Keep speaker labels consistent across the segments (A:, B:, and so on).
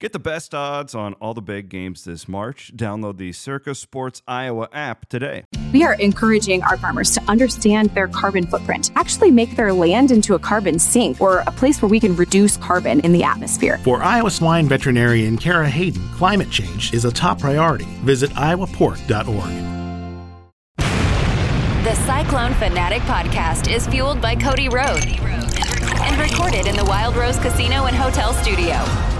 A: Get the best odds on all the big games this March. Download the Circa Sports Iowa app today.
B: We are encouraging our farmers to understand their carbon footprint, actually make their land into a carbon sink or a place where we can reduce carbon in the atmosphere.
C: For Iowa swine veterinarian Kara Hayden, climate change is a top priority. Visit iowapork.org.
D: The Cyclone Fanatic podcast is fueled by Cody Road and recorded in the Wild Rose Casino and Hotel Studio.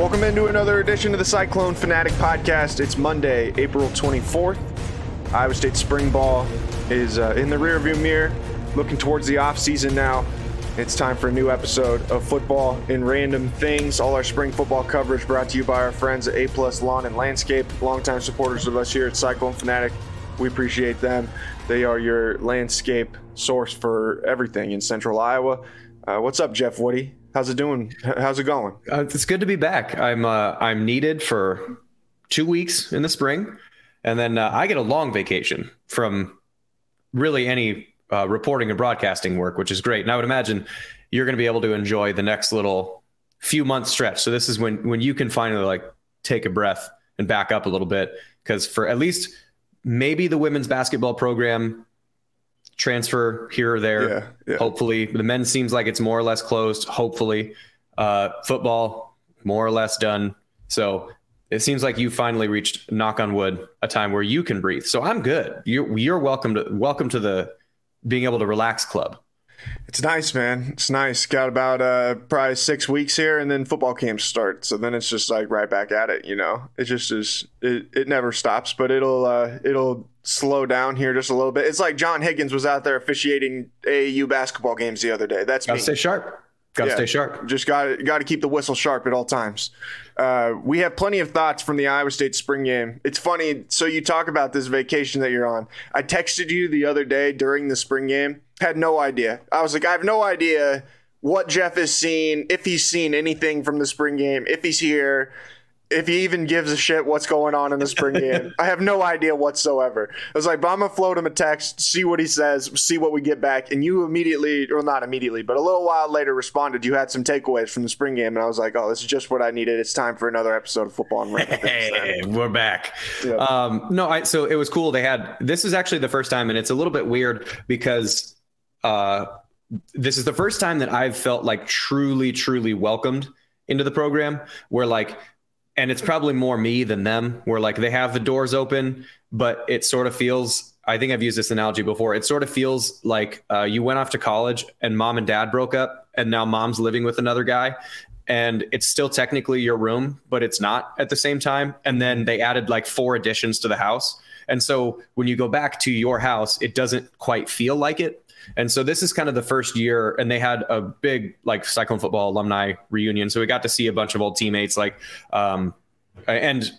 E: Welcome into another edition of the Cyclone Fanatic podcast. It's Monday, April 24th. Iowa State spring ball is uh, in the rearview mirror, looking towards the off season now. It's time for a new episode of Football in Random Things. All our spring football coverage brought to you by our friends at A Plus Lawn and Landscape, longtime supporters of us here at Cyclone Fanatic. We appreciate them. They are your landscape source for everything in Central Iowa. Uh, what's up, Jeff Woody? How's it doing? How's it going?
F: Uh, it's good to be back. I'm uh, I'm needed for two weeks in the spring, and then uh, I get a long vacation from really any uh, reporting and broadcasting work, which is great. And I would imagine you're going to be able to enjoy the next little few months stretch. So this is when when you can finally like take a breath and back up a little bit because for at least maybe the women's basketball program transfer here or there. Yeah, yeah. Hopefully, the men seems like it's more or less closed. Hopefully, uh, football more or less done. So it seems like you finally reached, knock on wood, a time where you can breathe. So I'm good. You're, you're welcome to welcome to the being able to relax club.
E: It's nice, man. It's nice. Got about uh, probably six weeks here, and then football camps start. So then it's just like right back at it. You know, it just is. It, it never stops, but it'll uh, it'll slow down here just a little bit. It's like John Higgins was out there officiating AAU basketball games the other day. That's
F: gotta me. stay sharp. Got to yeah, stay sharp.
E: Just got got to keep the whistle sharp at all times. Uh, we have plenty of thoughts from the Iowa State spring game. It's funny. So you talk about this vacation that you're on. I texted you the other day during the spring game had no idea. I was like, I have no idea what Jeff has seen, if he's seen anything from the spring game, if he's here, if he even gives a shit what's going on in the spring game. I have no idea whatsoever. I was like, but I'm gonna float him a text, see what he says, see what we get back. And you immediately, or not immediately, but a little while later responded. You had some takeaways from the spring game, and I was like, oh, this is just what I needed. It's time for another episode of Football and
F: Hey, we're back. Yeah. Um, no, I so it was cool. They had this is actually the first time, and it's a little bit weird because uh, this is the first time that I've felt like truly, truly welcomed into the program. Where like, and it's probably more me than them. Where like they have the doors open, but it sort of feels. I think I've used this analogy before. It sort of feels like uh, you went off to college and mom and dad broke up, and now mom's living with another guy, and it's still technically your room, but it's not at the same time. And then they added like four additions to the house. And so when you go back to your house, it doesn't quite feel like it. And so this is kind of the first year, and they had a big like Cyclone football alumni reunion. So we got to see a bunch of old teammates, like um, and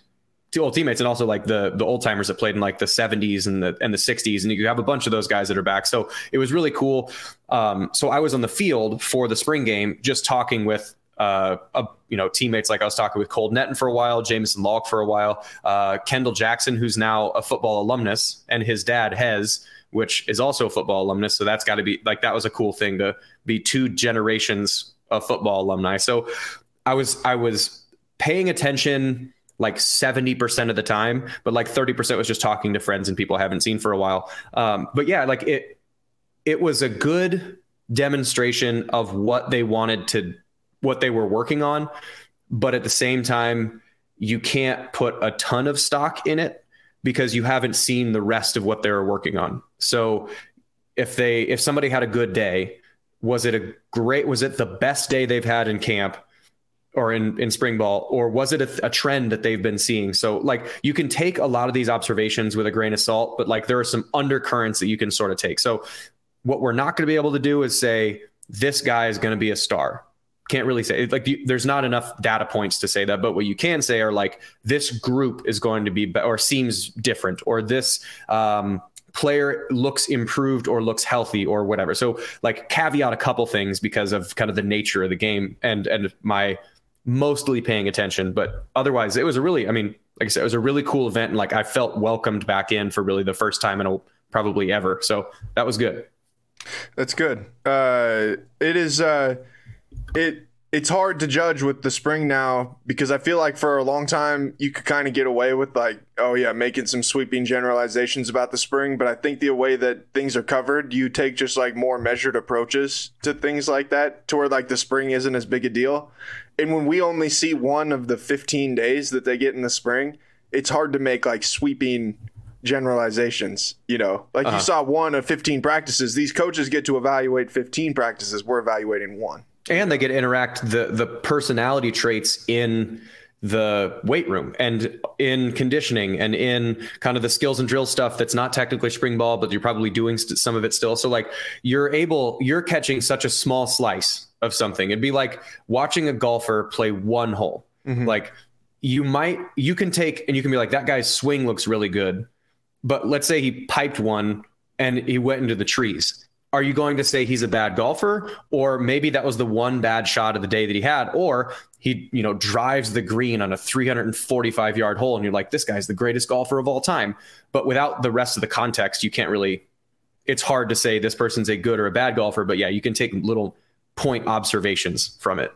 F: two old teammates, and also like the the old timers that played in like the 70s and the and the 60s, and you have a bunch of those guys that are back. So it was really cool. Um, so I was on the field for the spring game, just talking with uh, you know, teammates like I was talking with Cole Netten for a while, Jameson Locke for a while, uh, Kendall Jackson, who's now a football alumnus, and his dad Hez, which is also a football alumnus. So that's got to be like that was a cool thing to be two generations of football alumni. So I was I was paying attention like 70% of the time, but like 30% was just talking to friends and people I haven't seen for a while. Um, but yeah, like it it was a good demonstration of what they wanted to what they were working on, but at the same time you can't put a ton of stock in it because you haven't seen the rest of what they're working on. So if they if somebody had a good day, was it a great was it the best day they've had in camp or in in spring ball or was it a, a, trend that they've been seeing? So like you can take a lot of these observations with a grain of salt but like there are some undercurrents that you can sort of take. So what we're not going to be able to do is say this guy is going to be a star can't really say like there's not enough data points to say that but what you can say are like this group is going to be or seems different or this um, player looks improved or looks healthy or whatever. So like caveat a couple things because of kind of the nature of the game and and my mostly paying attention but otherwise it was a really i mean like i said it was a really cool event and like i felt welcomed back in for really the first time in a probably ever. So that was good.
E: That's good. Uh it is uh it it's hard to judge with the spring now because I feel like for a long time you could kind of get away with like, oh yeah, making some sweeping generalizations about the spring. But I think the way that things are covered, you take just like more measured approaches to things like that, to where like the spring isn't as big a deal. And when we only see one of the 15 days that they get in the spring, it's hard to make like sweeping generalizations. You know, like uh-huh. you saw one of 15 practices. These coaches get to evaluate 15 practices. We're evaluating one
F: and they get to interact the the personality traits in the weight room and in conditioning and in kind of the skills and drill stuff that's not technically spring ball but you're probably doing st- some of it still. So like you're able you're catching such a small slice of something. It'd be like watching a golfer play one hole. Mm-hmm. like you might you can take and you can be like that guy's swing looks really good but let's say he piped one and he went into the trees are you going to say he's a bad golfer or maybe that was the one bad shot of the day that he had or he you know drives the green on a 345 yard hole and you're like this guy's the greatest golfer of all time but without the rest of the context you can't really it's hard to say this person's a good or a bad golfer but yeah you can take little point observations from it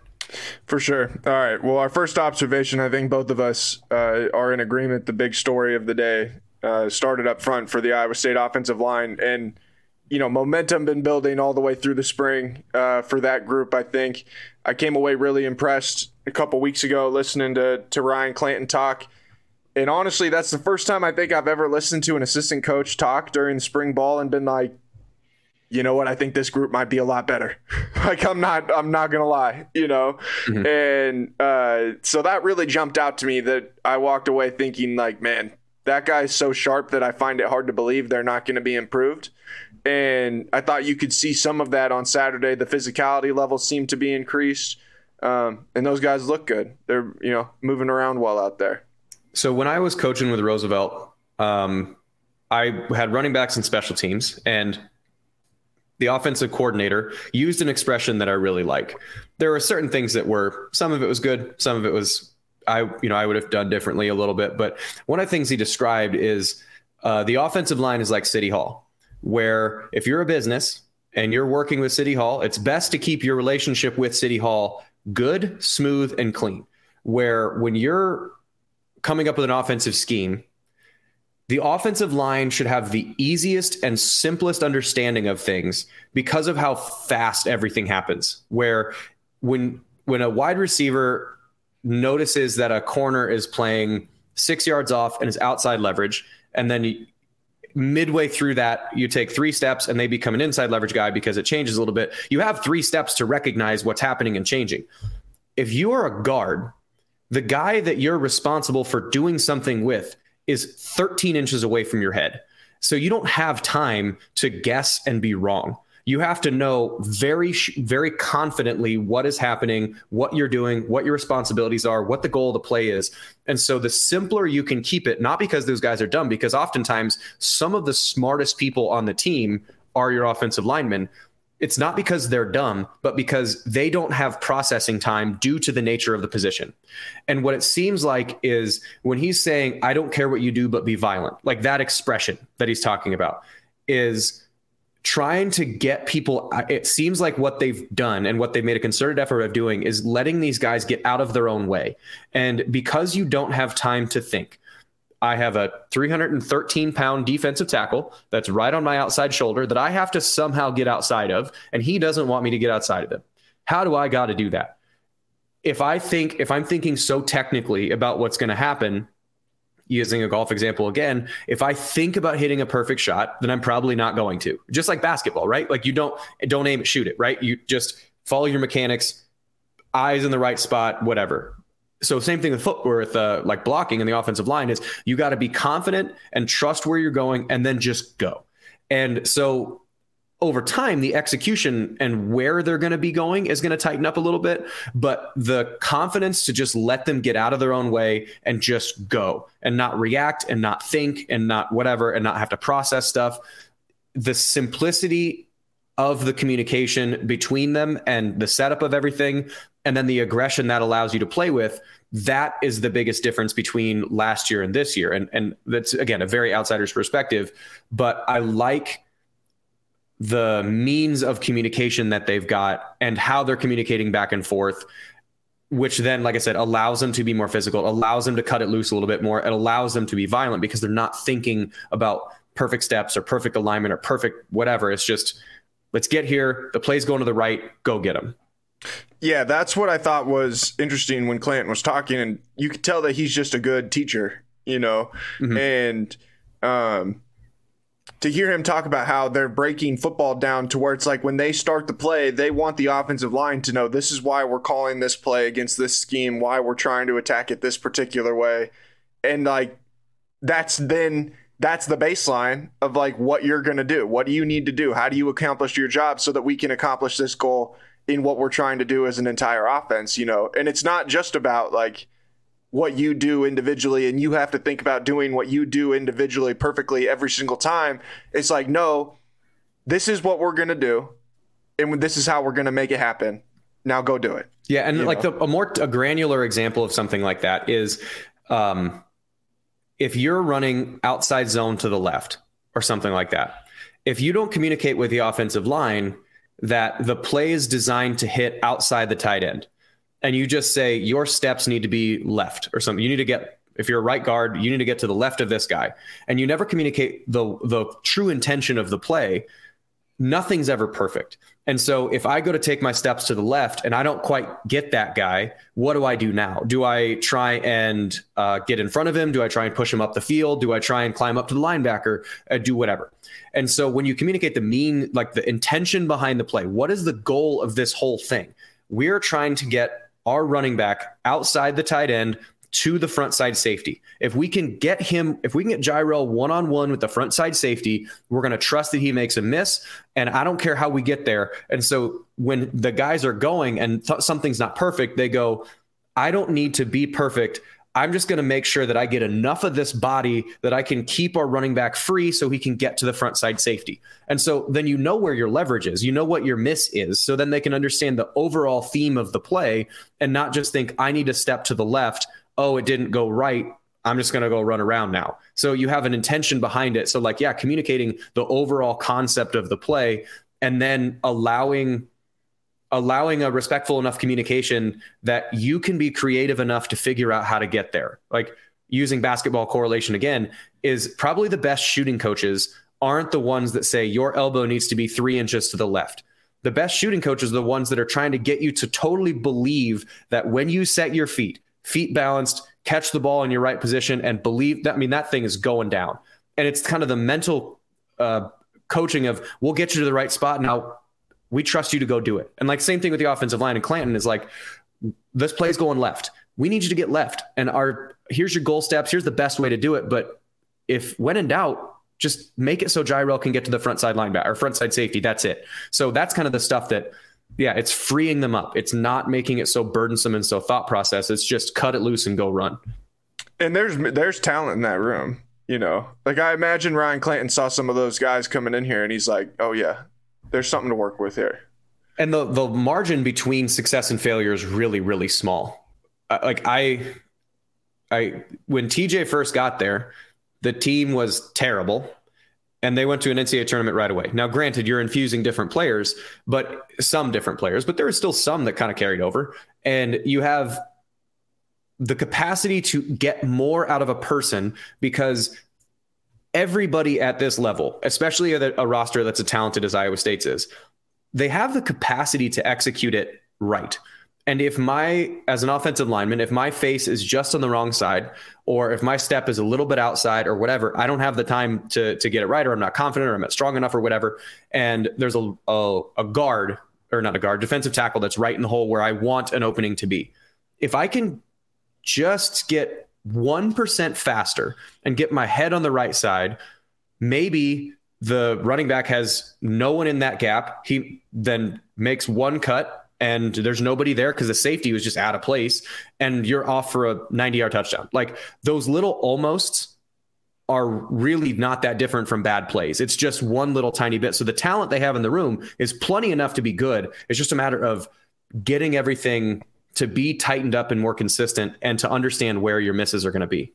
E: for sure. All right. Well, our first observation, I think both of us uh, are in agreement. The big story of the day uh, started up front for the Iowa State offensive line. And you know, momentum been building all the way through the spring uh, for that group. I think I came away really impressed a couple weeks ago listening to to Ryan Clanton talk, and honestly, that's the first time I think I've ever listened to an assistant coach talk during spring ball and been like, you know what, I think this group might be a lot better. like I'm not, I'm not gonna lie, you know, mm-hmm. and uh, so that really jumped out to me that I walked away thinking like, man, that guy's so sharp that I find it hard to believe they're not going to be improved and I thought you could see some of that on Saturday. The physicality level seemed to be increased, um, and those guys look good. They're you know moving around well out there.
F: So when I was coaching with Roosevelt, um, I had running backs and special teams, and the offensive coordinator used an expression that I really like. There were certain things that were some of it was good, some of it was I you know I would have done differently a little bit. But one of the things he described is uh, the offensive line is like City Hall where if you're a business and you're working with City Hall, it's best to keep your relationship with City Hall good, smooth, and clean. Where when you're coming up with an offensive scheme, the offensive line should have the easiest and simplest understanding of things because of how fast everything happens. Where when when a wide receiver notices that a corner is playing six yards off and is outside leverage, and then midway through that, you take three steps and they become an inside leverage guy because it changes a little bit. You have three steps to recognize what's happening and changing. If you are a guard, the guy that you're responsible for doing something with is 13 inches away from your head. So you don't have time to guess and be wrong you have to know very very confidently what is happening what you're doing what your responsibilities are what the goal of the play is and so the simpler you can keep it not because those guys are dumb because oftentimes some of the smartest people on the team are your offensive linemen it's not because they're dumb, but because they don't have processing time due to the nature of the position. And what it seems like is when he's saying, I don't care what you do, but be violent, like that expression that he's talking about is trying to get people uh, it seems like what they've done and what they've made a concerted effort of doing is letting these guys get out of their own way. And because you don't have time to think i have a 313 pound defensive tackle that's right on my outside shoulder that i have to somehow get outside of and he doesn't want me to get outside of him. How do i got to do that? If i think if i'm thinking so technically about what's going to happen using a golf example again, if I think about hitting a perfect shot, then I'm probably not going to. Just like basketball, right? Like you don't don't aim it, shoot it, right? You just follow your mechanics, eyes in the right spot, whatever. So same thing with footwork, with uh, like blocking in the offensive line is you got to be confident and trust where you're going, and then just go. And so over time, the execution and where they're going to be going is going to tighten up a little bit. But the confidence to just let them get out of their own way and just go and not react and not think and not whatever and not have to process stuff. The simplicity of the communication between them and the setup of everything, and then the aggression that allows you to play with. That is the biggest difference between last year and this year. And, and that's, again, a very outsider's perspective. But I like the means of communication that they've got and how they're communicating back and forth which then, like I said, allows them to be more physical, allows them to cut it loose a little bit more. It allows them to be violent because they're not thinking about perfect steps or perfect alignment or perfect whatever. It's just let's get here. The play's going to the right. Go get them.
E: Yeah, that's what I thought was interesting when Clanton was talking, and you could tell that he's just a good teacher, you know, mm-hmm. and um, to hear him talk about how they're breaking football down to where it's like when they start the play, they want the offensive line to know this is why we're calling this play against this scheme, why we're trying to attack it this particular way, and like that's then that's the baseline of like what you're going to do. What do you need to do? How do you accomplish your job so that we can accomplish this goal in what we're trying to do as an entire offense, you know? And it's not just about like what you do individually and you have to think about doing what you do individually perfectly every single time. It's like, no, this is what we're going to do and this is how we're going to make it happen. Now go do it.
F: Yeah, and like the, a more a granular example of something like that is um if you're running outside zone to the left or something like that, if you don't communicate with the offensive line that the play is designed to hit outside the tight end, and you just say your steps need to be left or something, you need to get if you're a right guard, you need to get to the left of this guy, and you never communicate the the true intention of the play. Nothing's ever perfect. And so if I go to take my steps to the left and I don't quite get that guy, what do I do now? Do I try and uh, get in front of him? Do I try and push him up the field? Do I try and climb up to the linebacker? Uh, do whatever. And so when you communicate the mean, like the intention behind the play, what is the goal of this whole thing? We're trying to get our running back outside the tight end to the front side safety. If we can get him, if we can get Jirehl one on one with the front side safety, we're going to trust that he makes a miss. And I don't care how we get there. And so when the guys are going and th- something's not perfect, they go, I don't need to be perfect. I'm just going to make sure that I get enough of this body that I can keep our running back free so he can get to the front side safety. And so then you know where your leverage is, you know what your miss is. So then they can understand the overall theme of the play and not just think, I need to step to the left oh, it didn't go right. I'm just going to go run around now. So you have an intention behind it. So, like, yeah, communicating the overall concept of the play and then allowing allowing a respectful enough communication that you can be creative enough to figure out how to get there. Like using basketball correlation again is probably the best shooting coaches aren't the ones that say your elbow needs to be three inches to the left. The best shooting coaches are the ones that are trying to get you to totally believe that when you set your feet, feet balanced, catch the ball in your right position, and believe that. I mean, that thing is going down. And it's kind of the mental uh, coaching of we'll get you to the right spot. Now we trust you to go do it. And like same thing with the offensive line. And Clanton is like, this play's going left. We need you to get left. And our here's your goal steps. Here's the best way to do it. But if when in doubt, just make it so Jirehl can get to the front side linebacker or front side safety. That's it. So that's kind of the stuff that yeah, it's freeing them up. It's not making it so burdensome and so thought process. It's just cut it loose and go run.
E: And there's there's talent in that room. You know, like I imagine Ryan Clanton saw some of those guys coming in here, and he's like, "Oh yeah, there's something to work with here."
F: And the the margin between success and failure is really really small. Like I, I when TJ first got there, the team was terrible and they went to an NCAA tournament right away. Now, granted, you're infusing different players, but some different players, but there are still some that kind of carried over. And you have the capacity to get more out of a person because everybody at this level, especially a, a roster that's as talented as Iowa State's is, they have the capacity to execute it right. And if my, as an offensive lineman, if my face is just on the wrong side, or if my step is a little bit outside or whatever, I don't have the time to, to get it right, or I'm not confident, or I'm not strong enough, or whatever. And there's a, a, a guard, or not a guard, defensive tackle that's right in the hole where I want an opening to be. If I can just get 1% faster and get my head on the right side, maybe the running back has no one in that gap. He then makes one cut and there's nobody there because the safety was just out of place and you're off for a 90 yard touchdown. Like those little almost are really not that different from bad plays. It's just one little tiny bit. So the talent they have in the room is plenty enough to be good. It's just a matter of getting everything to be tightened up and more consistent and to understand where your misses are going to be.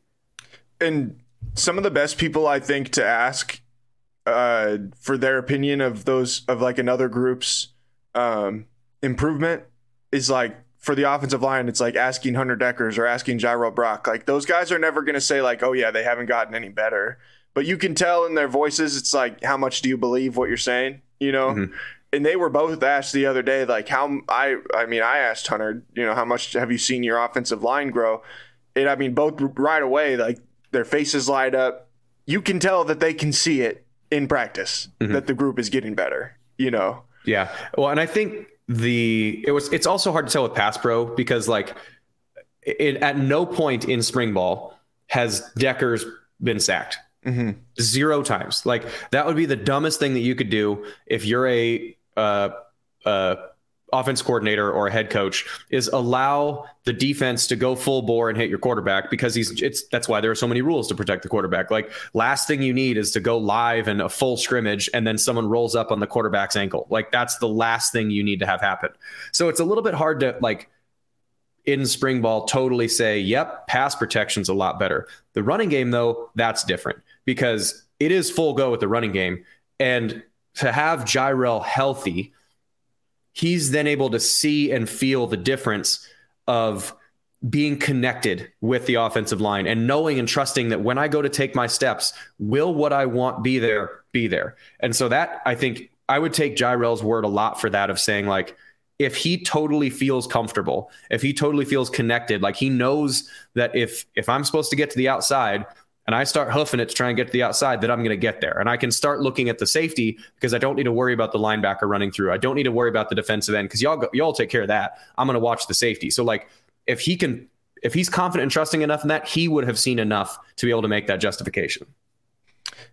E: And some of the best people I think to ask uh, for their opinion of those of like another group's um, improvement is like for the offensive line, it's like asking Hunter Dekkers or asking Jirehl Brock. Like those guys are never going to say like, "Oh yeah, they haven't gotten any better." But you can tell in their voices, it's like, "How much do you believe what you're saying?" You know. Mm-hmm. And they were both asked the other day, like, "How?" I, I mean, I asked Hunter, you know, how much have you seen your offensive line grow? And I mean, both right away, like their faces light up. You can tell that they can see it in practice mm-hmm. that the group is getting better. You know.
F: Yeah. Well, and I think the it was it's also hard to tell with pass pro because like it, at no point in spring ball has Dekkers been sacked. Mm-hmm. Zero times. Like that would be the dumbest thing that you could do if you're a uh, uh, offense coordinator or a head coach is allow the defense to go full bore and hit your quarterback because he's it's that's why there are so many rules to protect the quarterback. Like last thing you need is to go live in a full scrimmage and then someone rolls up on the quarterback's ankle. Like that's the last thing you need to have happen. So it's a little bit hard to like in spring ball totally say, "Yep, pass protection's a lot better." The running game though, that's different because it is full go with the running game and to have Jirehl healthy he's then able to see and feel the difference of being connected with the offensive line and knowing and trusting that when I go to take my steps, will what I want be there, be there. And so that I think I would take Jirehl's word a lot for that of saying like, if he totally feels comfortable, if he totally feels connected, like he knows that if if I'm supposed to get to the outside, and I start hoofing it to try and get to the outside, that I'm going to get there. And I can start looking at the safety because I don't need to worry about the linebacker running through. I don't need to worry about the defensive end because y'all go, y'all take care of that. I'm going to watch the safety. So like if he can, if he's confident and trusting enough in that, he would have seen enough to be able to make that justification.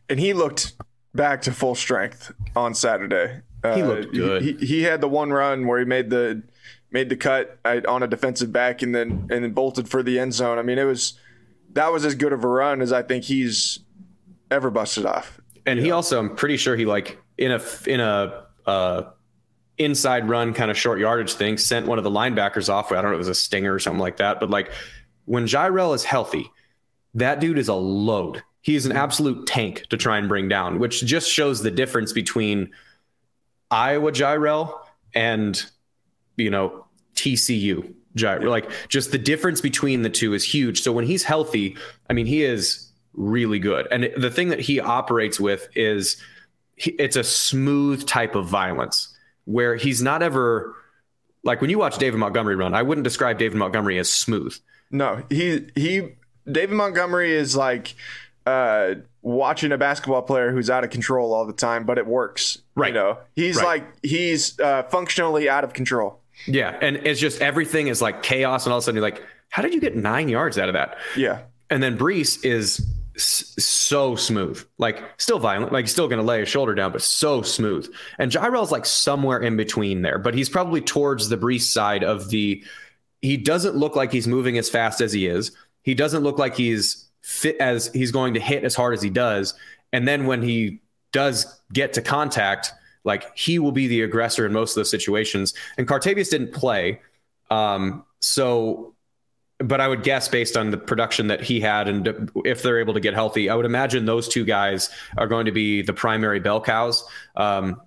E: And he looked back to full strength on Saturday.
F: He looked uh, good.
E: He, he had the one run where he made the made the cut uh, on a defensive back and then and then bolted for the end zone. I mean, it was that was as good of a run as I think he's ever busted off.
F: And he know? also, I'm pretty sure he like in a in a uh, inside run kind of short yardage thing sent one of the linebackers off. I don't know, it was a stinger or something like that. But like when Jirehl is healthy, that dude is a load. He is an absolute tank to try and bring down, which just shows the difference between Iowa Jirehl and you know TCU Yeah. Like just the difference between the two is huge. So when he's healthy, I mean, he is really good. And the thing that he operates with is he, it's a smooth type of violence where he's not ever like when you watch David Montgomery run, I wouldn't describe David Montgomery as smooth.
E: No, he he David Montgomery is like uh, watching a basketball player who's out of control all the time, but it works.
F: Right.
E: You know, he's right. like he's uh, functionally out of control.
F: Yeah, and it's just everything is like chaos, and all of a sudden you're like, how did you get nine yards out of that?
E: Yeah,
F: and then Breece is s- so smooth, like still violent, like he's still going to lay his shoulder down, but so smooth. And Jirehl's like somewhere in between there, but he's probably towards the Breece side of the. He doesn't look like he's moving as fast as he is. He doesn't look like he's fit as he's going to hit as hard as he does. And then when he does get to contact, like he will be the aggressor in most of those situations. And Cartevious didn't play. Um, so, but I would guess based on the production that he had and if they're able to get healthy, I would imagine those two guys are going to be the primary bell cows um,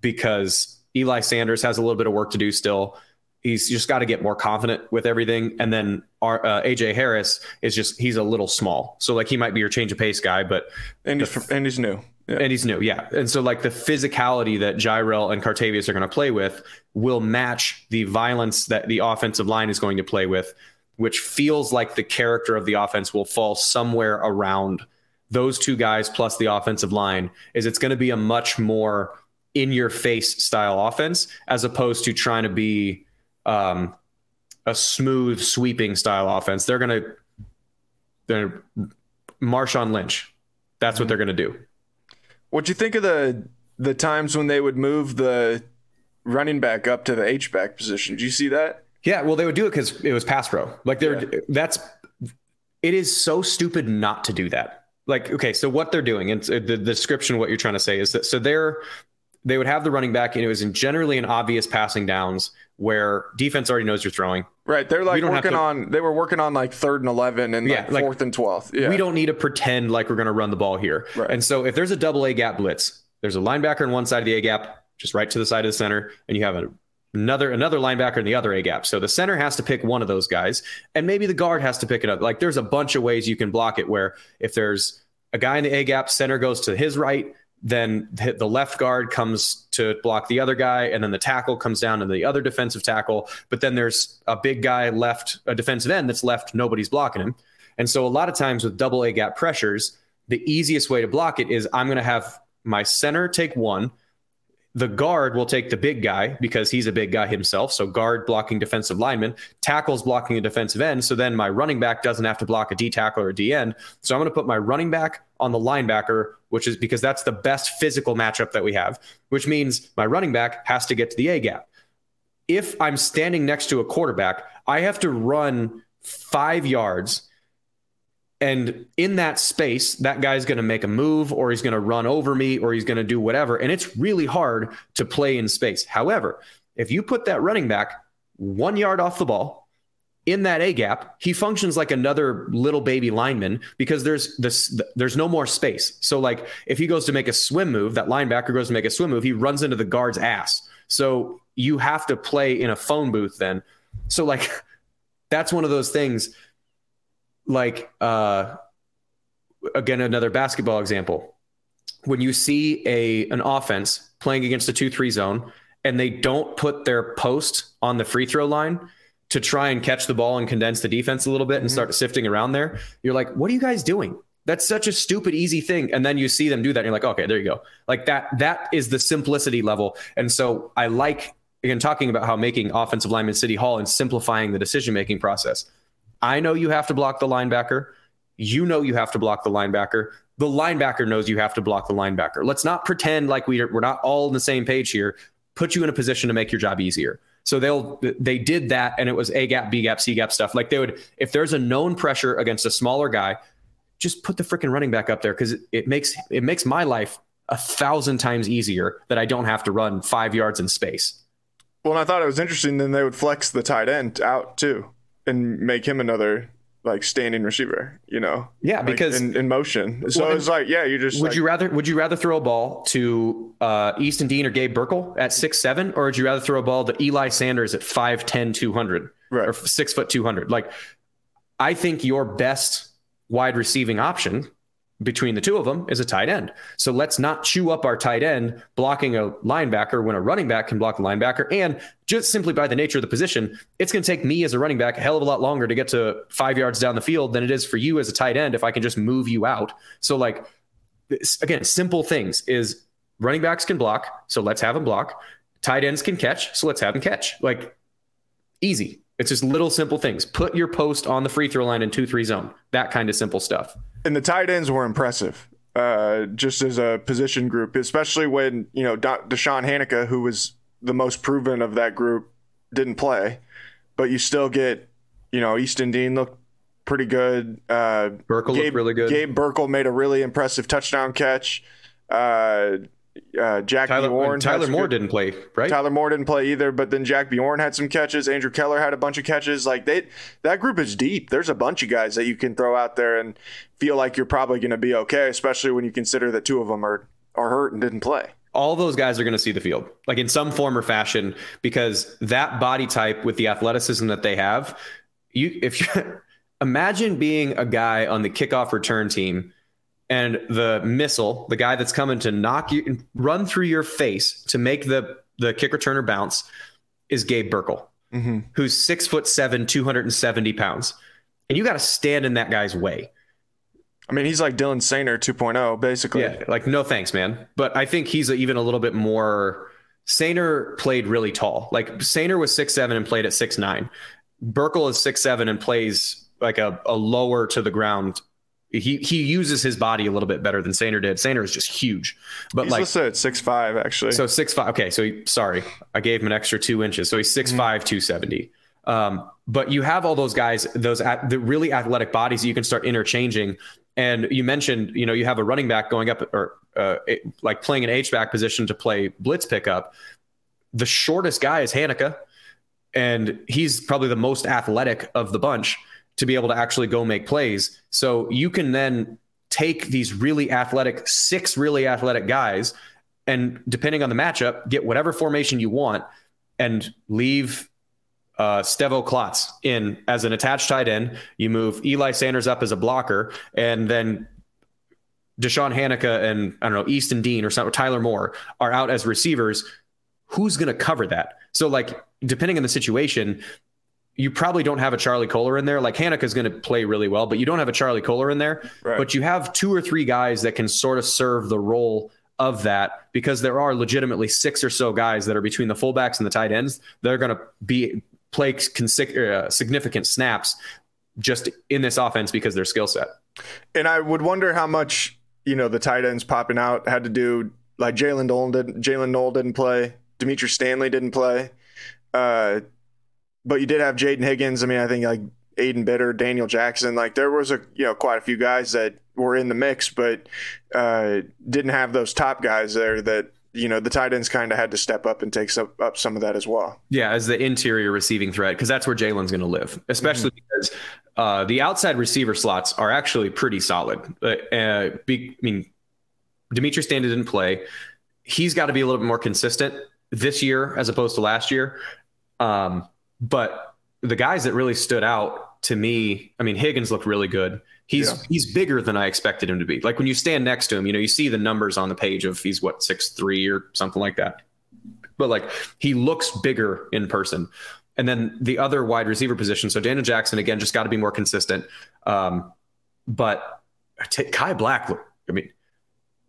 F: because Eli Sanders has a little bit of work to do still. He's just got to get more confident with everything. And then our, uh, AJ Harris is just, he's a little small. So, like, he might be your change of pace guy, but.
E: And he's, the, and he's new.
F: Yeah. And he's new, yeah. And so like the physicality that Jirehl and Cartevious are going to play with will match the violence that the offensive line is going to play with, which feels like the character of the offense will fall somewhere around those two guys plus the offensive line. Is it's going to be a much more in your face style offense as opposed to trying to be um, a smooth sweeping style offense. They're going to they're Marshawn Lynch. That's mm-hmm. what they're going to do.
E: What do you think of the the times when they would move the running back up to the H back position? Do you see that?
F: Yeah, well, they would do it because it was pass pro. Like they're yeah. that's it is so stupid not to do that. Like, okay, so what they're doing, and the, the description of what you're trying to say is that so they're they would have the running back, and it was in generally an obvious passing downs where defense already knows you're throwing.
E: Right. They're like working to, on they were working on like third and eleven and yeah, like fourth and twelfth. Yeah.
F: We don't need to pretend like we're gonna run the ball here. Right. And so if there's a double A gap blitz, there's a linebacker on one side of the A gap, just right to the side of the center, and you have a another another linebacker in the other A gap. So the center has to pick one of those guys, and maybe the guard has to pick it up. Like there's a bunch of ways you can block it. Where if there's a guy in the A gap, center goes to his right, then the left guard comes to block the other guy, and then the tackle comes down to the other defensive tackle. But then there's a big guy left, a defensive end that's left, nobody's blocking him. And so a lot of times with double A gap pressures, the easiest way to block it is I'm going to have my center take one, the guard will take the big guy because he's a big guy himself. So guard blocking defensive lineman, tackles blocking a defensive end. So then my running back doesn't have to block a D tackle or a D end. So I'm going to put my running back on the linebacker, which is because that's the best physical matchup that we have, which means my running back has to get to the A gap. If I'm standing next to a quarterback, I have to run five yards and in that space, that guy's going to make a move or he's going to run over me or he's going to do whatever. And it's really hard to play in space. However, if you put that running back one yard off the ball in that A gap, he functions like another little baby lineman because there's this there's no more space. So like if he goes to make a swim move, that linebacker goes to make a swim move, he runs into the guard's ass. So you have to play in a phone booth then. So like that's one of those things like uh, again another basketball example. When you see a an offense playing against a 2-3 zone and they don't put their post on the free throw line to try and catch the ball and condense the defense a little bit and mm-hmm. start sifting around there you're like what are you guys doing? That's such a stupid easy thing. And then you see them do that and you're like okay there you go. Like that that is the simplicity level. And so i like again talking about how making offensive lineman city hall and simplifying the decision making process I know you have to block the linebacker. You know you have to block the linebacker. The linebacker knows you have to block the linebacker. Let's not pretend like we are, we're not all on the same page here. Put you in a position to make your job easier. So they'll they did that, and it was A gap, B gap, C gap stuff. Like they would, if there's a known pressure against a smaller guy, just put the freaking running back up there because it, it makes it makes my life a thousand times easier that I don't have to run five yards in space.
E: Well, and I thought it was interesting. Then they would flex the tight end out too and make him another like standing receiver, you know?
F: Yeah,
E: like
F: because
E: in, in, motion. So well, it's like, yeah, you just
F: would
E: like,
F: you rather would you rather throw a ball to uh, Easton Dean or Gabe Burkle at six seven, or would you rather throw a ball to Eli Sanders at 5'10", 200 right. or six foot two hundred? Like, I think your best wide receiving option between the two of them is a tight end. So let's not chew up our tight end blocking a linebacker when a running back can block a linebacker. And just simply by the nature of the position, it's going to take me as a running back a hell of a lot longer to get to five yards down the field than it is for you as a tight end if I can just move you out. So, like, again, simple things is running backs can block. So let's have them block. Tight ends can catch. So let's have them catch. Like, easy. It's just little simple things. Put your post on the free throw line in 2 3 zone. That kind of simple stuff.
E: And the tight ends were impressive, uh, just as a position group, especially when, you know, DeShawn Hanika, who was the most proven of that group, didn't play. But you still get, you know, Easton Dean looked pretty good. Uh,
F: Burkle Gabe, looked really good.
E: Gabe Burkle made a really impressive touchdown catch. Uh, uh, Jack
F: Tyler,
E: Bjorn.
F: Tyler Moore good, didn't play, right?
E: Tyler Moore didn't play either, but then Jack Bjorn had some catches. Andrew Keller had a bunch of catches. Like they, that group is deep. There's a bunch of guys that you can throw out there and feel like you're probably going to be okay, especially when you consider that two of them are are hurt and didn't play.
F: All those guys are going to see the field, like in some form or fashion, because that body type with the athleticism that they have, you if you imagine being a guy on the kickoff return team and the missile, the guy that's coming to knock you, run through your face to make the the kick returner bounce, is Gabe Burkle, mm-hmm. who's six foot seven, two hundred and seventy pounds, and you got to stand in that guy's way.
E: I mean, he's like Dylan Soehner 2.0, basically.
F: Yeah, like no thanks, man. But I think he's even a little bit more. Soehner played really tall. Like Soehner was six seven and played at six nine. Burkle is six seven and plays like a, a lower to the ground he he uses his body a little bit better than Soehner did. Soehner is just huge, but
E: he's
F: like
E: listed at six five actually.
F: So six five. Okay, so he, sorry, I gave him an extra two inches. So he's six mm-hmm. five, two seventy. Um, but you have all those guys, those at, the really athletic bodies that you can start interchanging. And you mentioned, you know, you have a running back going up or uh, it, like playing an H back position to play blitz pickup. The shortest guy is Hanika, and he's probably the most athletic of the bunch to be able to actually go make plays. So you can then take these really athletic, six really athletic guys, and depending on the matchup, get whatever formation you want. and leave uh, Stevo Klotz in as an attached tight end. You move Eli Sanders up as a blocker, and then DeShawn Hanika and I don't know Easton Dean or something, Tyler Moore are out as receivers. Who's going to cover that? So like depending on the situation, you probably don't have a Charlie Kolar in there. Like Hanika is going to play really well, but you don't have a Charlie Kolar in there.
E: Right.
F: But you have two or three guys that can sort of serve the role of that because there are legitimately six or so guys that are between the fullbacks and the tight ends that are going to be play uh, significant snaps just in this offense because their skill set.
E: And I would wonder how much you know the tight ends popping out had to do. Like Jaylin Noel didn't. Jaylin Noel didn't play. Demetri Stanley didn't play. Uh, but you did have Jayden Higgins. I mean, I think like Aiden Bitter, Daniel Jackson. Like there was a you know quite a few guys that were in the mix, but uh, didn't have those top guys there. That you know the tight ends kind of had to step up and take some, up some of that as well.
F: Yeah, as the interior receiving threat, because that's where Jaylin's going to live, especially mm-hmm. because uh, the outside receiver slots are actually pretty solid. Uh, uh be, I mean, Demetri Stanley didn't play. He's got to be a little bit more consistent this year as opposed to last year. Um, but the guys that really stood out to me, I mean, Higgins looked really good. He's yeah. he's bigger than I expected him to be. Like when you stand next to him, you know, you see the numbers on the page of he's what six three or something like that. But like he looks bigger in person. And then the other wide receiver position. So Daniel Jackson again just got to be more consistent. Um, but t- Kai Black, I mean,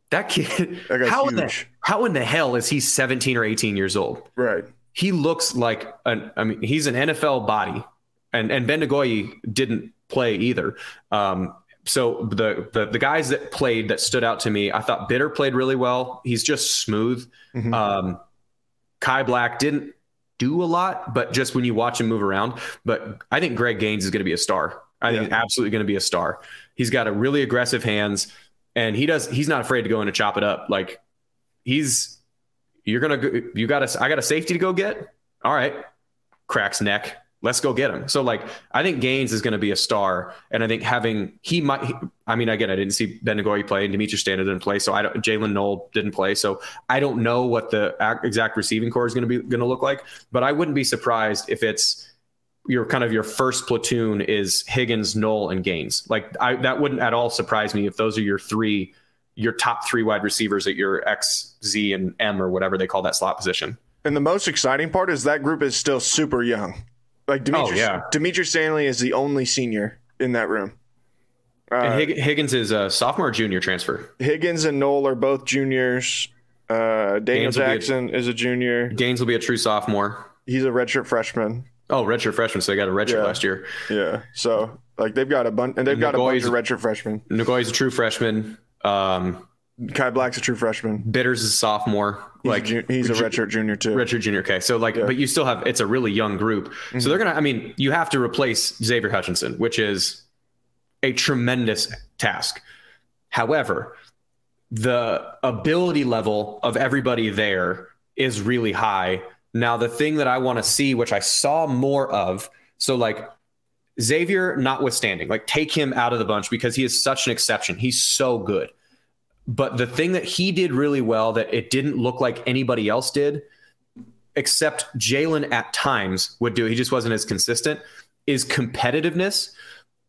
F: that kid. how in the how in the hell is he 17 or 18 years old?
E: Right
F: he looks like an, I mean, he's an NFL body, and and Ben Nagoyi didn't play either. Um, so the, the the guys that played that stood out to me, I thought Bitter played really well. He's just smooth. Mm-hmm. Um, Kai Black didn't do a lot, but just when you watch him move around. But I think Greg Gaines is going to be a star. I yeah. think absolutely going to be a star. He's got a really aggressive hands, and he does. He's not afraid to go in and chop it up. Like he's you're gonna go, you got a I got a safety to go get. All right, cracks neck. Let's go get him. So like I think Gaines is going to be a star, and I think having he might. He, I mean, again, I didn't see Ben Nagoyi play, and Demetri Stanley didn't play, so I don't. Jaylin Noel didn't play, so I don't know what the exact receiving core is going to be going to look like. But I wouldn't be surprised if it's your kind of your first platoon is Higgins, Noel, and Gaines. Like I, that wouldn't at all surprise me if those are your three your top three wide receivers at your X, Z, and M or whatever they call that slot position.
E: And the most exciting part is that group is still super young. Like Demetri, oh, yeah. Demetri Stanley is the only senior in that room.
F: Uh, and Higgins is a sophomore or junior transfer.
E: Higgins and Noel are both juniors. Uh, Daniel Jackson a, is a junior.
F: Gaines will be a true sophomore.
E: He's a redshirt freshman.
F: Oh, redshirt freshman. So they got a redshirt yeah. last year.
E: Yeah. So like they've got a bunch, and they've got a bunch of redshirt freshmen.
F: Nagoyi's a true freshman. Um,
E: Kai Black's a true freshman.
F: Bitters is a sophomore.
E: He's
F: like
E: a ju- he's a redshirt junior too.
F: Redshirt junior. Okay, so like, yeah. but you still have it's a really young group. Mm-hmm. So they're gonna. I mean, you have to replace Xavier Hutchinson, which is a tremendous task. However, the ability level of everybody there is really high. Now, the thing that I want to see, which I saw more of, so like Xavier, notwithstanding, like take him out of the bunch because he is such an exception. He's so good. But the thing that he did really well that it didn't look like anybody else did, except Jaylin at times would do, he just wasn't as consistent, is competitiveness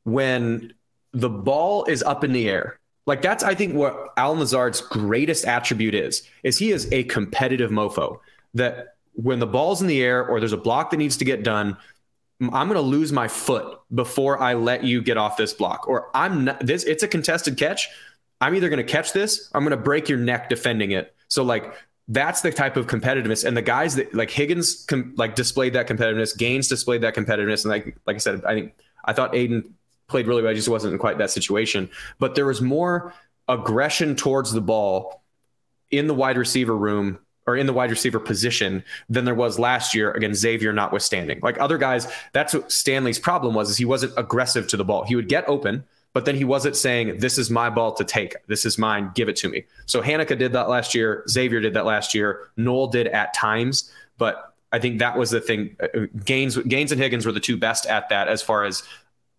F: when the ball is up in the air. Like that's, I think, what Al Lazard's greatest attribute is, is he is a competitive mofo that when the ball's in the air or there's a block that needs to get done, I'm going to lose my foot before I let you get off this block. Or I'm not this, it's a contested catch. I'm either going to catch this, I'm going to break your neck defending it. So like that's the type of competitiveness. And the guys that like Higgins com- like displayed that competitiveness, Gaines displayed that competitiveness. And like, like I said, I think I thought Aiden played really well. I just wasn't in quite that situation, but there was more aggression towards the ball in the wide receiver room or in the wide receiver position than there was last year against Xavier notwithstanding. Like other guys, that's what Stanley's problem was is he wasn't aggressive to the ball. He would get open, but then he wasn't saying, This is my ball to take. This is mine, give it to me. So Hanika did that last year, Xavier did that last year, Noel did at times, but I think that was the thing. Uh, Gaines Gaines and Higgins were the two best at that as far as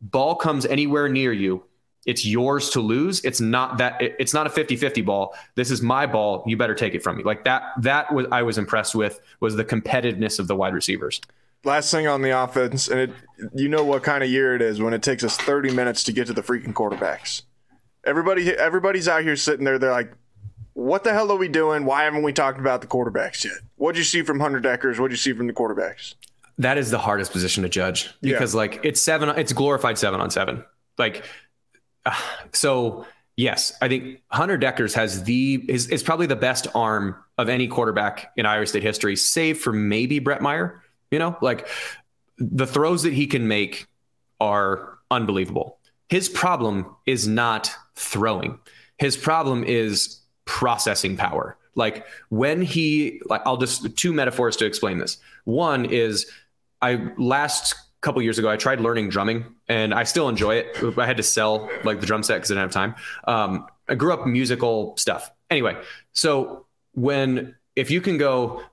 F: ball comes anywhere near you, it's yours to lose. It's not that it's not a 50-50 ball. This is my ball. You better take it from me. Like that that was I was impressed with was the competitiveness of the wide receivers.
E: Last thing on the offense, and it you know what kind of year it is when it takes us 30 minutes to get to the freaking quarterbacks. Everybody everybody's out here sitting there, they're like, what the hell are we doing? Why haven't we talked about the quarterbacks yet? What'd you see from Hunter Dekkers? What'd you see from the quarterbacks?
F: That is the hardest position to judge because yeah. like it's seven, it's glorified seven on seven. Like so yes, I think Hunter Dekkers has the is, is probably the best arm of any quarterback in Iowa State history, save for maybe Bret Meyer. You know, like the throws that he can make are unbelievable. His problem is not throwing. His problem is processing power. Like when he like I'll just two metaphors to explain this. One is I last couple years ago, I tried learning drumming, and I still enjoy it. I had to sell like the drum set because I didn't have time. Um, I grew up musical stuff. Anyway, so when if you can go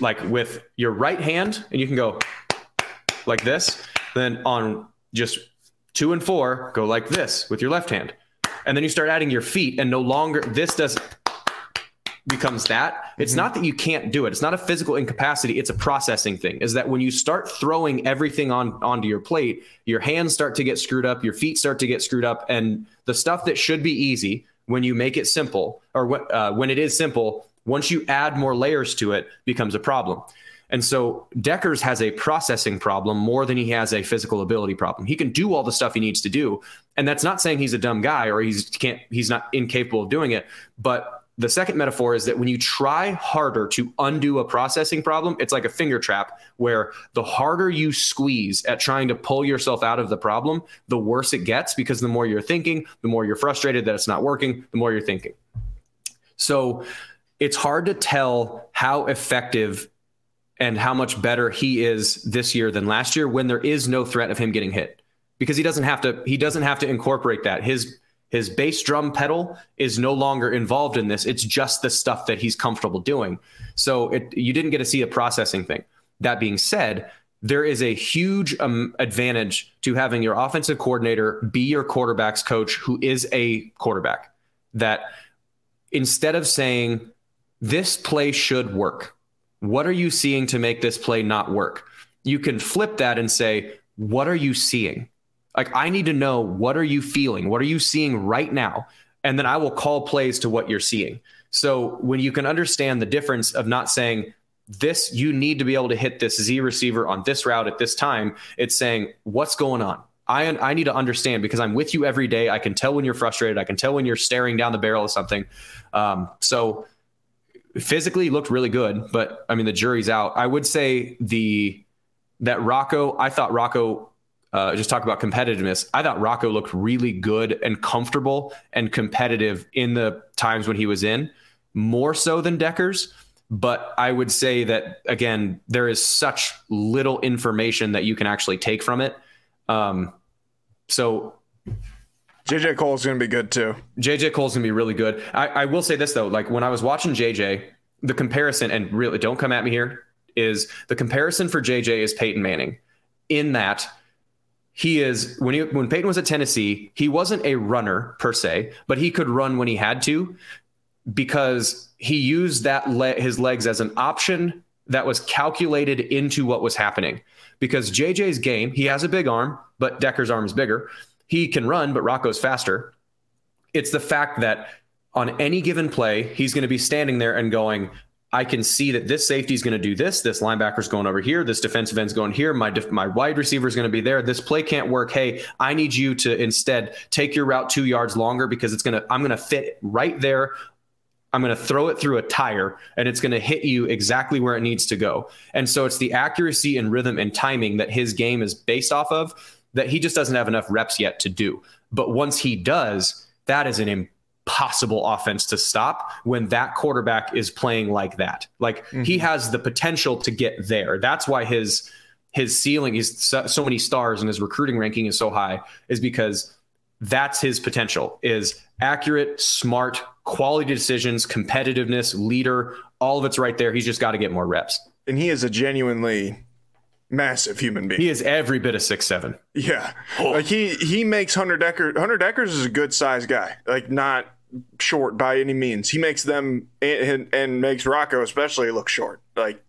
F: like with your right hand and you can go like this, then on just two and four, go like this with your left hand. And then you start adding your feet, and no longer this does becomes that. It's mm-hmm. not that you can't do it. It's not a physical incapacity. It's a processing thing. Is that when you start throwing everything on onto your plate, your hands start to get screwed up, your feet start to get screwed up, and the stuff that should be easy when you make it simple, or uh, when it is simple, once you add more layers to it, becomes a problem. And so Dekkers has a processing problem more than he has a physical ability problem. He can do all the stuff he needs to do, and that's not saying he's a dumb guy or he's can't he's not incapable of doing it, but the second metaphor is that when you try harder to undo a processing problem, it's like a finger trap where the harder you squeeze at trying to pull yourself out of the problem, the worse it gets because the more you're thinking, the more you're frustrated that it's not working, the more you're thinking. So it's hard to tell how effective and how much better he is this year than last year when there is no threat of him getting hit because he doesn't have to he doesn't have to incorporate that. His his bass drum pedal is no longer involved in this. It's just the stuff that he's comfortable doing. So it, you didn't get to see a processing thing. That being said, there is a huge um, advantage to having your offensive coordinator be your quarterback's coach who is a quarterback. That instead of saying, this play should work, what are you seeing to make this play not work? You can flip that and say, what are you seeing? Like, I need to know what are you feeling? What are you seeing right now? And then I will call plays to what you're seeing. So when you can understand the difference of not saying, this, you need to be able to hit this Z receiver on this route at this time, it's saying, what's going on? I, I need to understand because I'm with you every day. I can tell when you're frustrated. I can tell when you're staring down the barrel of something. Um, so physically looked really good, but I mean the jury's out. I would say the that Rocco. I thought Rocco uh, just talk about competitiveness. I thought Rocco looked really good and comfortable and competitive in the times when he was in, more so than Dekkers. But I would say that again, there is such little information that you can actually take from it. Um, so
E: JJ Kohl's going to be good too.
F: JJ Kohl's going to be really good. I, I will say this though, like when I was watching JJ, the comparison, and really don't come at me here, is the comparison for JJ is Peyton Manning in that he is when he when Peyton was at Tennessee, he wasn't a runner per se, but he could run when he had to because he used that le- his legs as an option that was calculated into what was happening. Because JJ's game, he has a big arm, but Dekkers' arm is bigger. He can run, but Rocco's faster. It's the fact that on any given play, he's going to be standing there and going, I can see that this safety is going to do this. This linebacker is going over here. This defensive end's going here. My def- my wide receiver is going to be there. This play can't work. Hey, I need you to instead take your route two yards longer because it's gonna. I'm going to fit right there. I'm going to throw it through a tire and it's going to hit you exactly where it needs to go. And so it's the accuracy and rhythm and timing that his game is based off of that he just doesn't have enough reps yet to do. But once he does, that is an possible offense to stop when that quarterback is playing like that. Like mm-hmm. he has the potential to get there. That's why his his ceiling is so, so, many stars and his recruiting ranking is so high is because that's his potential is accurate, smart, quality decisions, competitiveness, leader, all of it's right there. He's just got to get more reps.
E: And he is a genuinely massive human being.
F: He is every bit of six seven.
E: Yeah, like he he makes Hunter Decker. Hunter Dekkers is a good sized guy, like not short by any means. He makes them and, and makes Rocco especially look short, like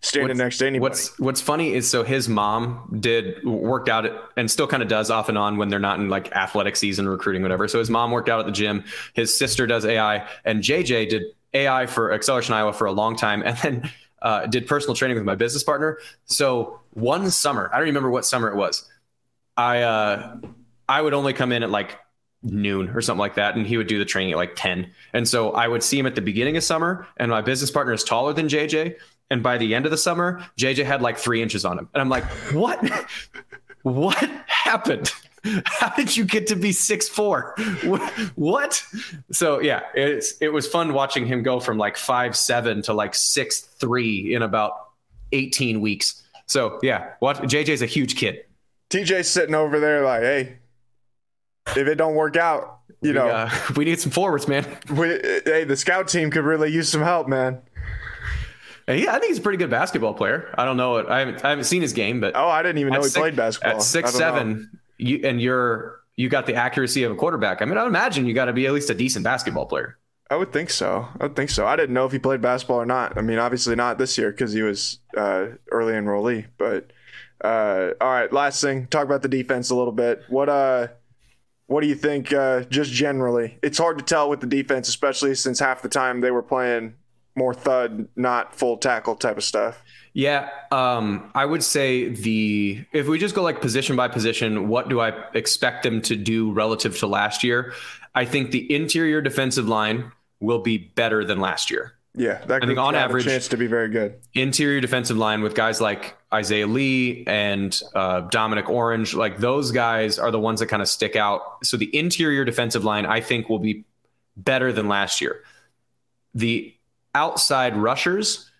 E: standing
F: What's-
E: next to anybody.
F: What's What's funny is so his mom did worked out at, and still kind of does off and on when they're not in like athletic season, recruiting, whatever. So his mom worked out at the gym. His sister does AI, and JJ did AI for Acceleration Iowa for a long time, and then uh, did personal training with my business partner. So one summer, I don't remember what summer it was. I uh, I would only come in at like noon or something like that, and he would do the training at like ten. And so I would see him at the beginning of summer, and my business partner is taller than JJ. And by the end of the summer, JJ had like three inches on him, and I'm like, what? what happened? How did you get to be six four? What? So yeah, it's it was fun watching him go from like five seven to like six three in about eighteen weeks. So yeah, what JJ's a huge kid.
E: TJ's sitting over there like, hey, if it don't work out, you know,
F: Uh, we need some forwards, man.
E: we, hey, the scout team could really use some help, man.
F: And yeah, I think he's a pretty good basketball player. I don't know. I haven't I haven't seen his game, but
E: Oh, I didn't even know he
F: six-
E: played basketball.
F: At six
E: don't know.
F: seven, you and you're you got the accuracy of a quarterback. I mean, I imagine you got to be at least a decent basketball player.
E: I would think so. I would think so. I didn't know if he played basketball or not. I mean, obviously not this year because he was uh, early enrollee. But uh, all right, last thing, talk about the defense a little bit. What uh, what do you think? Uh, just generally, it's hard to tell with the defense, especially since half the time they were playing more thud, not full tackle type of stuff.
F: Yeah, um, I would say the if we just go like position by position, what do I expect them to do relative to last year? I think the interior defensive line will be better than last year.
E: Yeah, that
F: think
E: group
F: on average-
E: a chance to be very good.
F: interior defensive line with guys like Isaiah Lee and uh, Domonique Orange, like those guys are the ones that kind of stick out. So the interior defensive line, I think, will be better than last year. The outside rushers,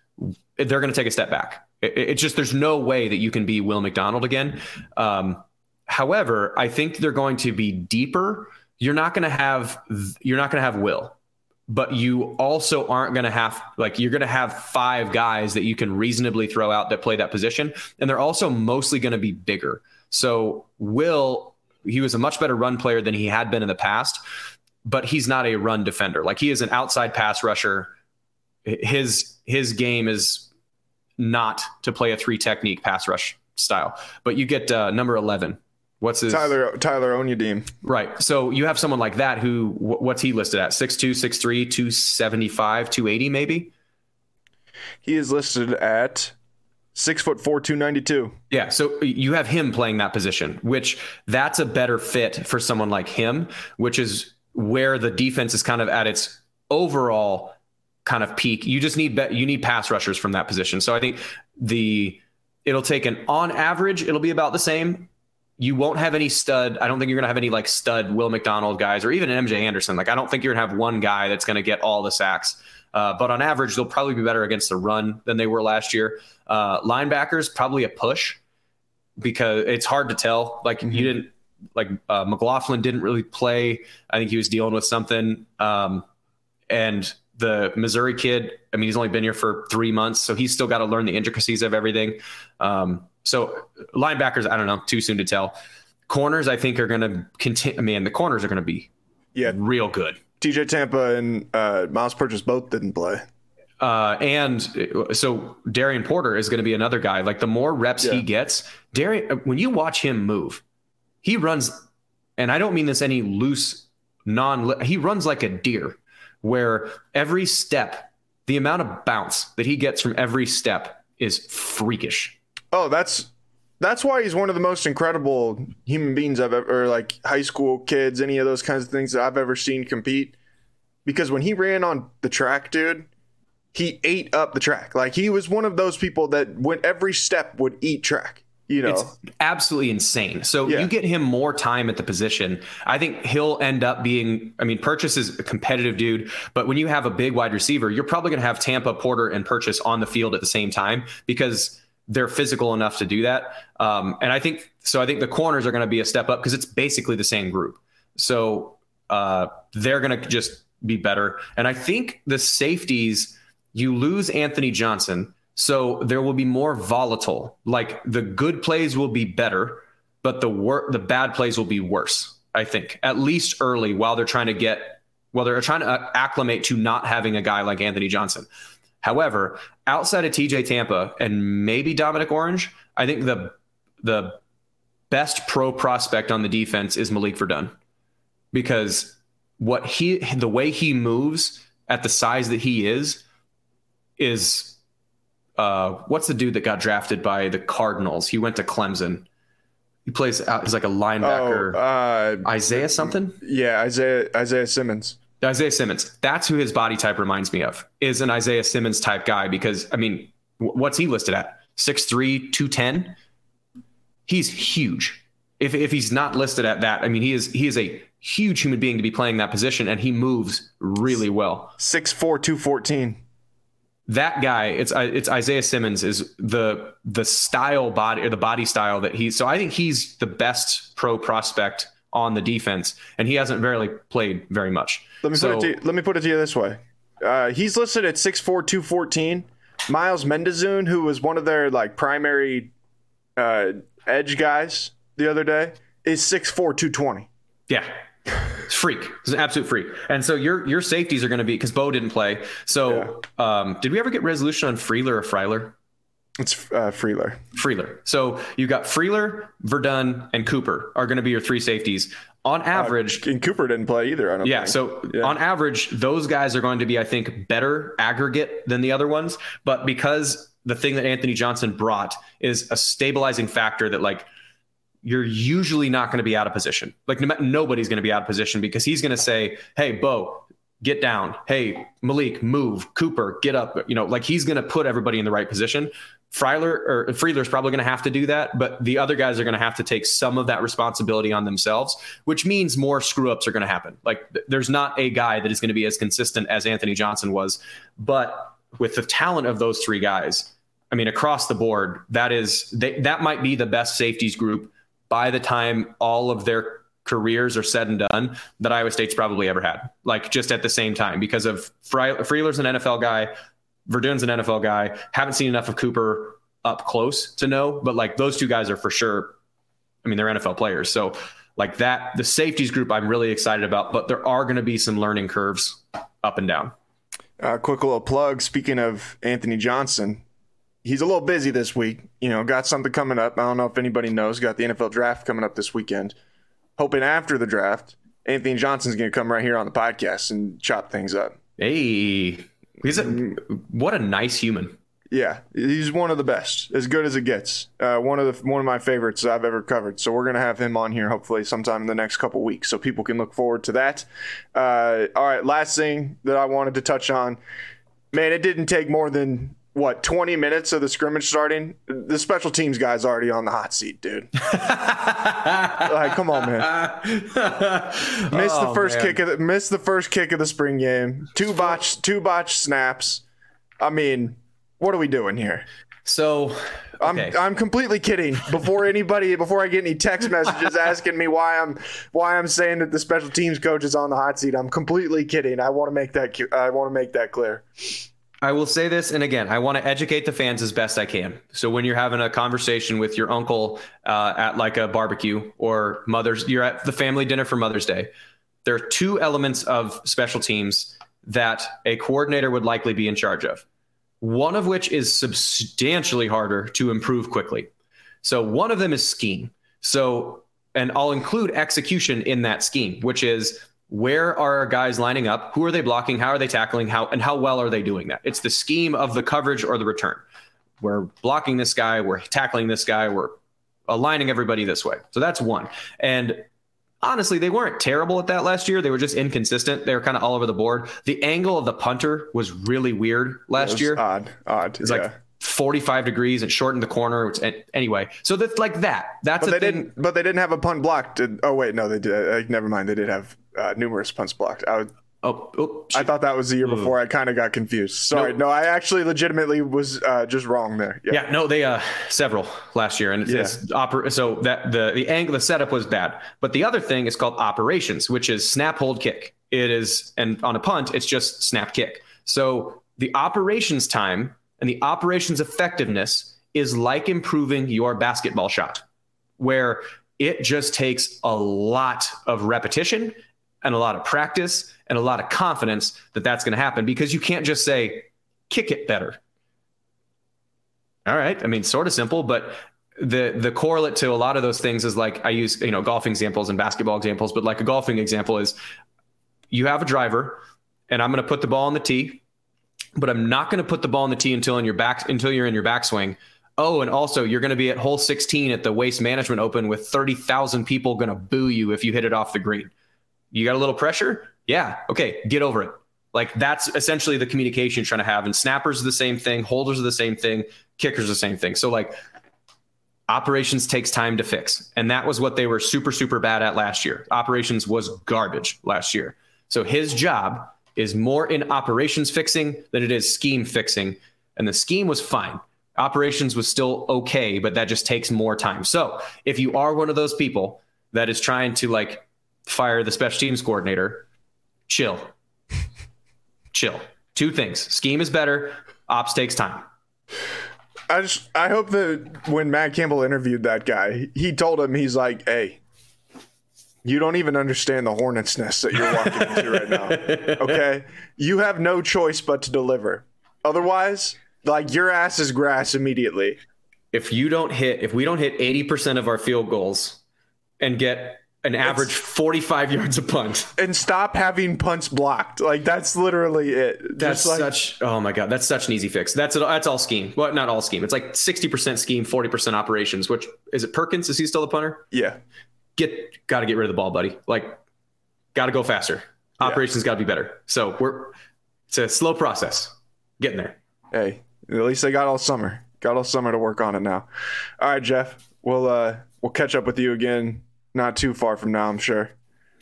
F: they're going to take a step back. It- It's just there's no way that you can be Will McDonald again. Um, however, I think they're going to be deeper. You're not going to have you're not going to have Will but you also aren't going to have like you're going to have five guys that you can reasonably throw out that play that position and they're also mostly going to be bigger. So will he was a much better run player than he had been in the past but he's not a run defender. Like he is an outside pass rusher. His his game is not to play a three technique pass rush style. But you get uh, number 11 what's his
E: Tyler Tyler Onyedim.
F: Right. So you have someone like that who, what's he listed at? 6'2, 6'3, 275, 280 maybe?
E: He is listed at six foot four, two ninety two.
F: Yeah. So you have him playing that position, which that's a better fit for someone like him, which is where the defense is kind of at its overall kind of peak. You just need, you need pass rushers from that position. So I think the, it'll take an, on average, it'll be about the same. You won't have any stud. I don't think you're going to have any like stud Will McDonald guys or even an MJ Anderson. Like, I don't think you're going to have one guy that's going to get all the sacks. Uh, but on average, they'll probably be better against the run than they were last year. Uh, linebackers, probably a push because it's hard to tell. Like, you didn't, like, uh, McLaughlin didn't really play. I think he was dealing with something. Um, and the Missouri kid, I mean, he's only been here for three months, so he's still got to learn the intricacies of everything. Um, so linebackers, I don't know, too soon to tell. Corners, I think, are going to continue. Man, the corners are going to be
E: Yeah,
F: real good.
E: TJ Tampa and uh, Myles Purchase both didn't play.
F: Uh, and so Darian Porter is going to be another guy. Like the more reps
E: Yeah.
F: he gets, Darian, when you watch him move, he runs, and I don't mean this any loose, non. He runs like a deer, where every step, the amount of bounce that he gets from every step is freakish.
E: Oh, that's that's why he's one of the most incredible human beings I've ever, or like high school kids, any of those kinds of things that I've ever seen compete. Because when he ran on the track, dude, he ate up the track. Like he was one of those people that went every step would eat track. You know,
F: It's absolutely insane. So
E: Yeah.
F: you get him more time at the position. I think he'll end up being. I mean, Purchase is a competitive dude, but when you have a big wide receiver, you're probably going to have Tampa, Porter, and Purchase on the field at the same time because they're physical enough to do that. Um, and I think so. I think the corners are going to be a step up because it's basically the same group. So uh, they're going to just be better. And I think the safeties, you lose Anthony Johnson, So there will be more volatile. Like the good plays will be better, but the wor- the bad plays will be worse. I think at least early while they're trying to get while they're trying to acclimate to not having a guy like Anthony Johnson. However, outside of TJ Tampa and maybe Domonique Orange, I think the the best pro prospect on the defense is Malik Verdon because what he the way he moves at the size that he is is uh what's the dude that got drafted by the Cardinals? He went to Clemson. He plays out he's like a linebacker.
E: Oh, uh,
F: Isaiah something?
E: yeah, Isaiah Isaiah Simmons.
F: Isaiah Simmons. That's who his body type reminds me of. Is an Isaiah Simmons type guy because I mean, what's he listed at? 6'3", 210? He's huge. If if he's not listed at that, I mean, he is he is a huge human being to be playing that position and he moves really well.
E: 6'4", 214.
F: That guy, it's uh, it's Isaiah Simmons is the the style body or the body style that he's so I think he's the best pro prospect on the defense and he hasn't barely played very much.
E: Let me
F: So-
E: put it to you, let me put it to you this way. Uh, he's listed at 6'4", 214. Myles Mendeszoon, who was one of their like primary uh, edge guys the other day, is 6'4", 220.
F: Yeah. It's freak. It's an absolute freak. And so your your safeties are going to be because Beau didn't play. So um, did we ever get resolution on Freeler or Freiler?
E: It's uh, Freeler.
F: Freeler. So you got Freeler, Verdon, and Cooper are going to be your three safeties. On average,
E: And Cooper didn't play either. I don't
F: yeah.
E: think.
F: So
E: Yeah.
F: on average, those guys are going to be, I think, better aggregate than the other ones. But because the thing that Anthony Johnson brought is a stabilizing factor that, like, you're usually not going to be out of position. Like, no, nobody's going to be out of position because he's going to say, "Hey, Beau, get down. Hey, Malik, move. Cooper, get up." You know, like he's going to put everybody in the right position. Freiler or Freeler's probably going to have to do that, but the other guys are going to have to take some of that responsibility on themselves, which means more screw ups are going to happen. Like th- there's not a guy that is going to be as consistent as Anthony Johnson was, but with the talent of those three guys, I mean, across the board, that is they, that might be the best safeties group by the time all of their careers are said and done that Iowa State's probably ever had. Like just at the same time because of Fre- Freeler's an NFL guy, Verdon's an NFL guy. Haven't seen enough of Cooper up close to know, but like those two guys are for sure. I mean, they're NFL players, so like that. The safeties group I'm really excited about, but there are going to be some learning curves up and down.
E: Uh, quick little plug. Speaking of Anthony Johnson, he's a little busy this week. You know, got something coming up. I don't know if anybody knows. Got the NFL draft coming up this weekend. Hoping after the draft, Anthony Johnson's going to come right here on the podcast and chop things up.
F: Hey, he's a what a nice human.
E: Yeah, he's one of the best, as good as it gets. Uh, one of the one of my favorites I've ever covered. So we're gonna have him on here hopefully sometime in the next couple weeks, so people can look forward to that. Uh, all right, last thing that I wanted to touch on, man, it didn't take more than what 20 minutes of the scrimmage starting. The special teams guy's already on the hot seat, dude. like, come on, man. Missed the
F: Oh,
E: first
F: man.
E: kick of the missed the first kick of the spring game. Two botch two botch snaps. I mean, what are we doing here?
F: So
E: I'm. I'm completely kidding. Before anybody before I get any text messages asking me why I'm why I'm saying that the special teams coach is on the hot seat, I'm completely kidding. I want to make that I want to make that clear.
F: I will say this, and again, I want to educate the fans as best I can. So when you're having a conversation with your uncle uh, at like a barbecue or mother's, you're at the family dinner for Mother's Day. There are two elements of special teams that a coordinator would likely be in charge of. One of which is substantially harder to improve quickly. So one of them is scheme. So, and I'll include execution in that scheme, which is where are our guys lining up? Who are they blocking? How are they tackling? How and how well are they doing that? It's the scheme of the coverage or the return. We're blocking this guy, we're tackling this guy, we're aligning everybody this way. So that's one. And honestly, they weren't terrible at that last year. They were just inconsistent. They were kind of all over the board. The angle of the punter was really weird last year.
E: odd, odd.
F: It's
E: yeah.
F: like 45 degrees and shortened the corner. It's, anyway, so that's like that. That's
E: but
F: a
E: they
F: thing.
E: didn't. But they didn't have a punt blocked. Did, oh wait, no, they did. Uh, never mind. They did have uh, numerous punts blocked. I, would,
F: Oh, oh,
E: I thought that was the year before. I kind of got confused. Sorry.
F: No.
E: No, I actually legitimately was uh, just wrong there. Yeah.
F: Yeah, no, they uh several last year, and it's,
E: Yeah.
F: it's oper- so that the the angle, the setup was bad. But the other thing is called operations, which is snap, hold, kick. It is, and on a punt, it's just snap, kick. So the operations time And the operations effectiveness is like improving your basketball shot, where it just takes a lot of repetition and a lot of practice and a lot of confidence that that's going to happen because you can't just say, kick it better. All right. I mean, sort of simple, but the the correlate to a lot of those things is like I use you know golfing examples and basketball examples, but like a golfing example is you have a driver, and I'm going to put the ball on the tee, but I'm not going to put the ball on the tee until in your back until you're in your backswing. Oh, and also you're going to be at hole 16 at the Waste Management Open with 30,000 people going to boo you if you hit it off the green. You got a little pressure? Yeah. Okay, get over it. Like that's essentially the communication you're trying to have. And snappers are the same thing, holders are the same thing, kickers are the same thing. So like operations takes time to fix. And that was what they were super, super bad at last year. Operations was garbage last year. So his job is more in operations fixing than it is scheme fixing. And the scheme was fine. Operations was still okay, but that just takes more time. So if you are one of those people that is trying to like fire the special teams coordinator, chill. chill. Two things. Scheme is better, ops takes time.
E: I just I hope that when Matt Campbell interviewed that guy, he told him he's like, "Hey, you don't even understand the hornet's nest that you're walking into right now. Okay, you have no choice but to deliver. Otherwise, like your ass is grass immediately.
F: If you don't hit, if we don't hit eighty percent of our field goals and get an average it's, 45 yards a punt.
E: And stop having punts blocked. Like that's literally it.
F: That's like, such oh my god that's such an easy fix. That's that's all scheme. Well not all scheme. It's like 60% scheme 40% operations which is it perkins? Is he still the punter?
E: Yeah.
F: Get got to get rid of the ball buddy. Like got to go faster. Operations yeah. got to be better. So we're it's a slow process. Getting there.
E: Hey at least they got all summer. Got all summer to work on it now. All right jeff we'll uh we'll catch up with you again not too far from now, I'm sure.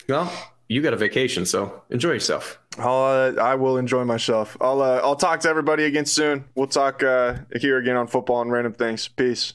F: Well, you got a vacation, so enjoy yourself.
E: I'll, uh, I will enjoy myself. I'll, uh, I'll talk to everybody again soon. We'll talk uh, here again on football and random things. Peace.